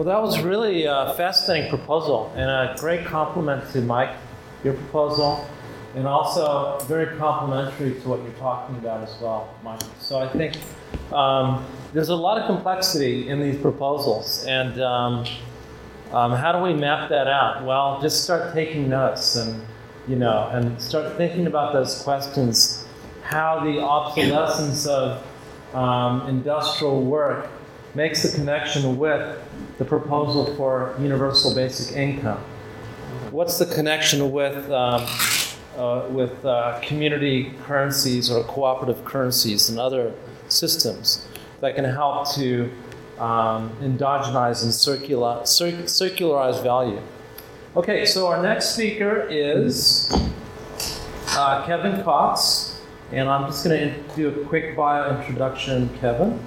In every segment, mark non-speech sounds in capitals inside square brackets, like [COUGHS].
Well, that was really a fascinating proposal and a great compliment to Mike, your proposal, and also very complimentary to what you're talking about as well, Mike. So I think um, there's a lot of complexity in these proposals, and um, um, how do we map that out? Well, just start taking notes and you know, and start thinking about those questions. How the obsolescence of um, industrial work makes the connection with the proposal for universal basic income. What's the connection with um, uh, with uh, community currencies or cooperative currencies and other systems that can help to um, endogenize and circula- cir- circularize value? Okay, so our next speaker is uh, Kevin Cox, and I'm just going to do a quick bio introduction, Kevin.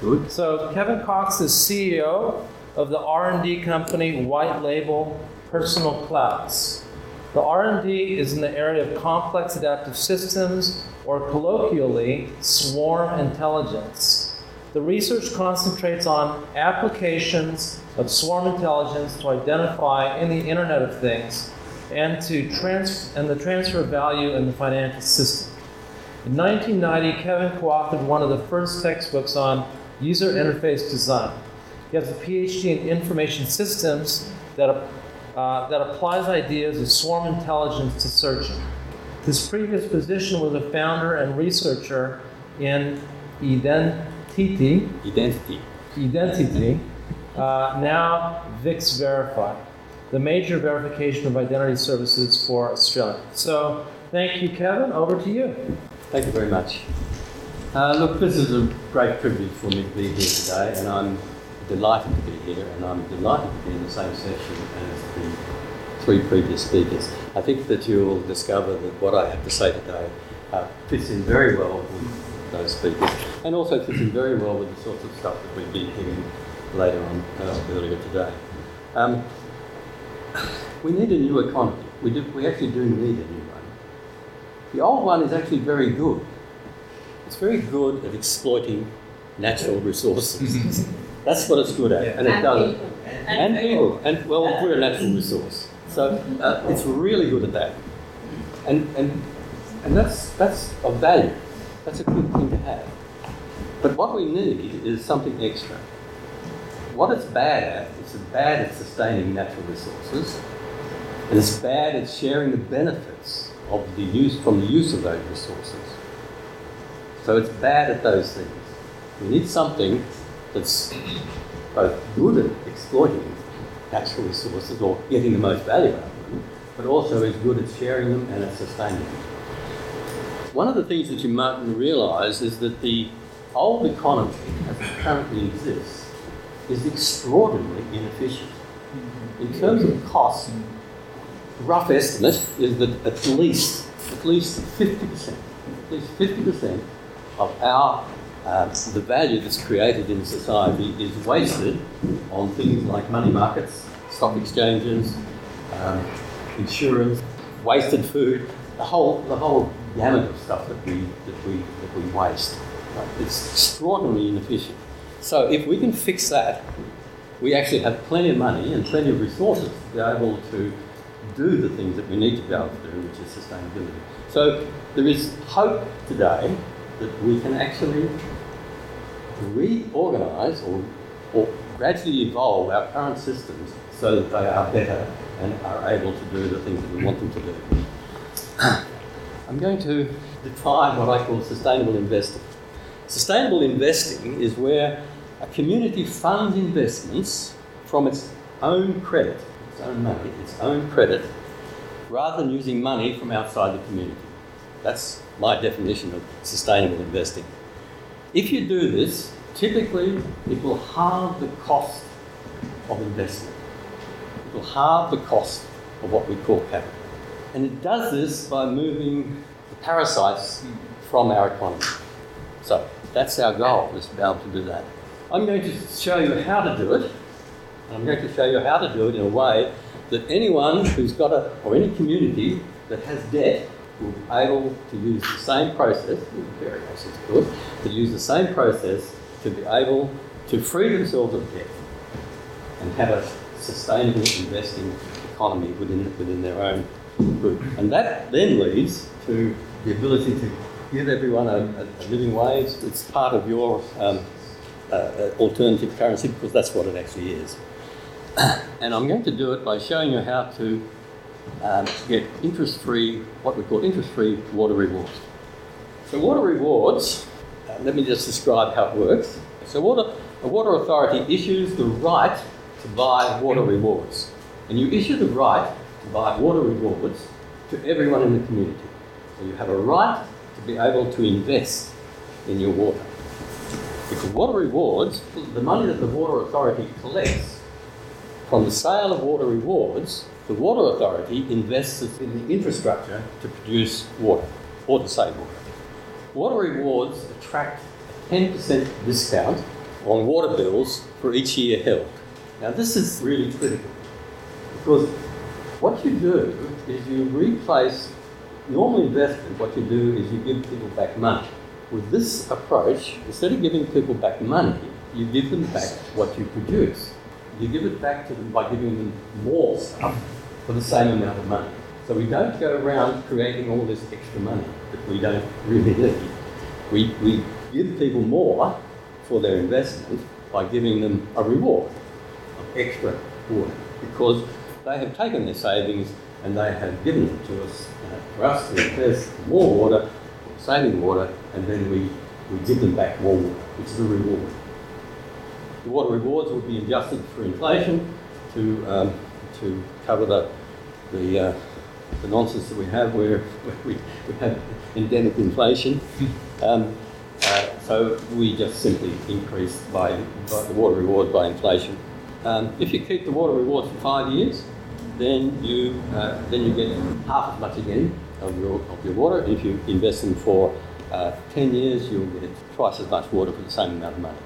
Good. So Kevin Cox is CEO of the R&D company White Label Personal Clouds. The R&D is in the area of complex adaptive systems, or colloquially, swarm intelligence. The research concentrates on applications of swarm intelligence to identify in the Internet of Things and to trans- and the transfer of value in the financial system. In 1990, Kevin co-authored one of the first textbooks on user interface design. He has a PhD in information systems that, uh, that applies ideas of swarm intelligence to searching. His previous position was a founder and researcher in Edentiti, Edentiti. Edentiti uh, now VIX Verify, the major verification of identity services for Australia. So thank you, Kevin. Over to you. Thank you very much. Uh, look, this is a great privilege for me to be here today, and I'm delighted to be here, and I'm delighted to be in the same session as the three previous speakers. I think that you'll discover that what I have to say today uh, fits in very well with those speakers, and also fits in very well with the sorts of stuff that we've been hearing later on uh, earlier today. Um, we need a new economy. We, do, we actually do need a new one. The old one is actually very good. It's very good at exploiting natural resources. That's what it's good at, and it And does it. people. And people, and well, we're a natural resource, so uh, it's really good at that, and and and that's that's of value. That's a good thing to have. But what we need is something extra. What it's bad at, it's bad at sustaining natural resources, and it's bad at sharing the benefits of the use from the use of those resources. So it's bad at those things. We need something that's both good at exploiting natural resources or getting the most value out of them, but also is good at sharing them and at sustaining them. One of the things that you mightn't realise is that the old economy, as it currently exists, is extraordinarily inefficient. In terms of cost, rough estimate is that at least at least 50%, at least 50% of our uh, the value that's created in society is wasted on things like money markets, stock exchanges, um, insurance, wasted food, the whole the whole gamut of stuff that we that we that we waste. It's extraordinarily inefficient. So if we can fix that, we actually have plenty of money and plenty of resources to be able to do the things that we need to be able to do, which is sustainability. So there is hope today that we can actually reorganise or, or gradually evolve our current systems so that they are better and are able to do the things that we want them to do. [COUGHS] I'm going to define what I call sustainable investing. Sustainable investing is where a community funds investments from its own credit, its own money, its own credit, rather than using money from outside the community. That's my definition of sustainable investing. If you do this, typically it will halve the cost of investment. It will halve the cost of what we call capital. And it does this by moving the parasites from our economy. So that's our goal, is to be able to do that. I'm going to show you how to do it. I'm going to show you how to do it in a way that anyone who's got a, or any community that has debt will be able to use the same process, basic of course, to use the same process to be able to free themselves of debt. And have a sustainable investing economy within, within their own group. And that then leads to the ability to give everyone a, a, a living wage. It's part of your um, uh, uh alternative currency because that's what it actually is. [COUGHS] and I'm going to do it by showing you how to um, get interest-free, what we call interest-free water rewards. So water rewards, uh, let me just describe how it works. So water, a water authority issues the right to buy water rewards. And you issue the right to buy water rewards to everyone in the community. So you have a right to be able to invest in your water. Because water rewards, the money that the water authority collects from the sale of water rewards, the water authority invests in the infrastructure to produce water or to save water. Water rewards attract a 10% discount on water bills for each year held. Now, this is really critical because what you do is you replace normal investment, what you do is you give people back money. With this approach, instead of giving people back money, you give them back what you produce. You give it back to them by giving them more stuff for the same amount of money. So we don't go around creating all this extra money that we don't really need. We, we give people more for their investment by giving them a reward of extra water because they have taken their savings and they have given them to us uh, for us to invest more water, saving water, and then we, we give them back more water, which is a reward. The water rewards will be adjusted for inflation to, um, to cover the, the, uh, the nonsense that we have where, where [LAUGHS] we, we have endemic inflation. [LAUGHS] Um, uh, so we just simply increase by, by, the water reward by inflation. Um, if you keep the water reward for five years, then you uh, then you get half as much again of your of your water. If you invest in for uh, ten years, you'll get twice as much water for the same amount of money.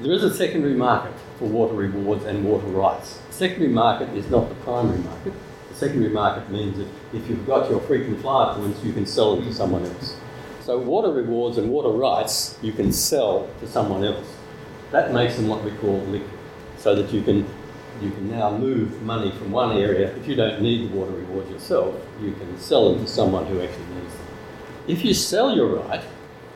There is a secondary market for water rewards and water rights. The secondary market is not the primary market. Secondary market means that if you've got your frequent flyer points, you can sell them to someone else. So water rewards and water rights you can sell to someone else. That makes them what we call liquid, so that you can you can now move money from one area. If you don't need the water rewards yourself, you can sell them to someone who actually needs them. If you sell your right,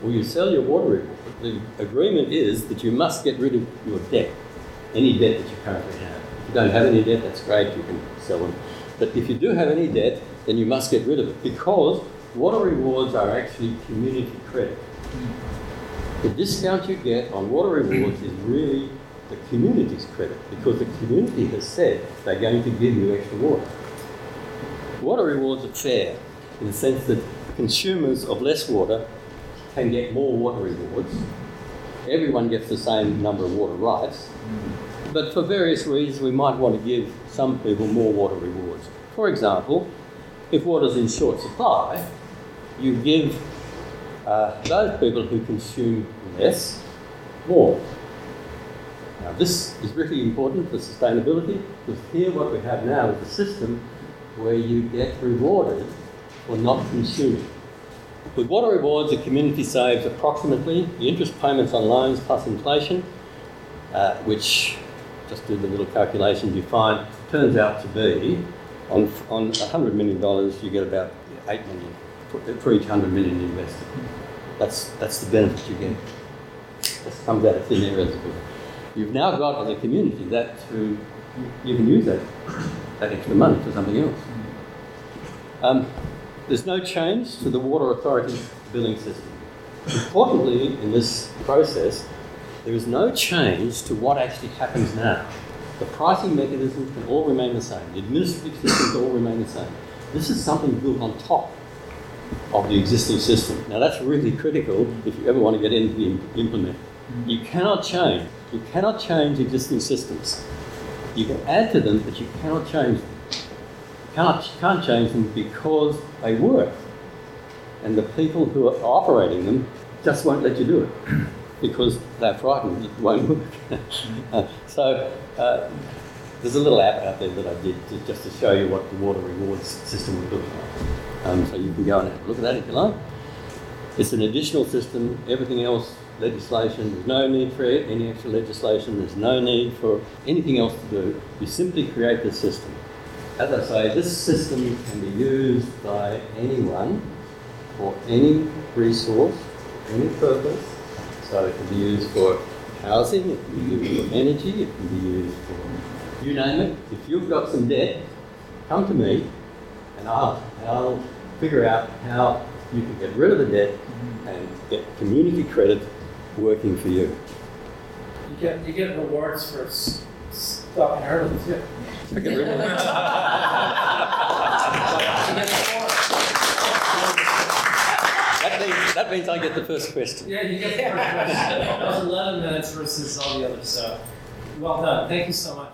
or you sell your water reward, the agreement is that you must get rid of your debt, any debt that you currently have. If you don't have any debt, that's great, you can sell them. But if you do have any debt, then you must get rid of it because water rewards are actually community credit. The discount you get on water rewards is really the community's credit because the community has said they're going to give you extra water. Water rewards are fair in the sense that consumers of less water can get more water rewards. Everyone gets the same number of water rights, but for various reasons, we might want to give some people more water rewards. For example, if water's in short supply, you give uh, those people who consume less more. Now, this is really important for sustainability because here what we have now is a system where you get rewarded for not consuming. With water rewards, the community saves approximately the interest payments on loans plus inflation, uh, which, just do the little calculations you find, turns out to be on, on $100 million, you get about 8 million for, each 100 million invested. That's, that's the benefit you get. This comes out of thin air as it. You've now got as a community that to, you can use that, that extra money for something else. Um, there's no change to the Water Authority's billing system. Importantly, in this process, there is no change to what actually happens now. The pricing mechanisms can all remain the same. The administrative systems all remain the same. This is something built on top of the existing system. Now that's really critical if you ever want to get into the implement. You cannot change. You cannot change existing systems. You can add to them, but you cannot change them. You cannot, can't change them because they work. And the people who are operating them just won't let you do it because they're frightened it won't work. uh, [LAUGHS] so uh, there's a little app out there that I did to, just to show you what the water rewards system would look like. Um, so you can go and have a look at that if you like. It's an additional system. Everything else legislation, there's no need for any extra legislation, there's no need for anything else to do. You simply create the system. As I say, this system can be used by anyone for any resource, any purpose. So it can be used for housing, it can be used for energy, it can be used for you name it. If you've got some debt, come to me and I'll, I'll figure out how you can get rid of the debt and get community credit working for you. You get, you get rewards for s- stopping early too. [LAUGHS] I get rid [LAUGHS] That means, that means I get the first question. Yeah, you get the first question. That was 11 minutes versus all the others, so well done. Thank you so much.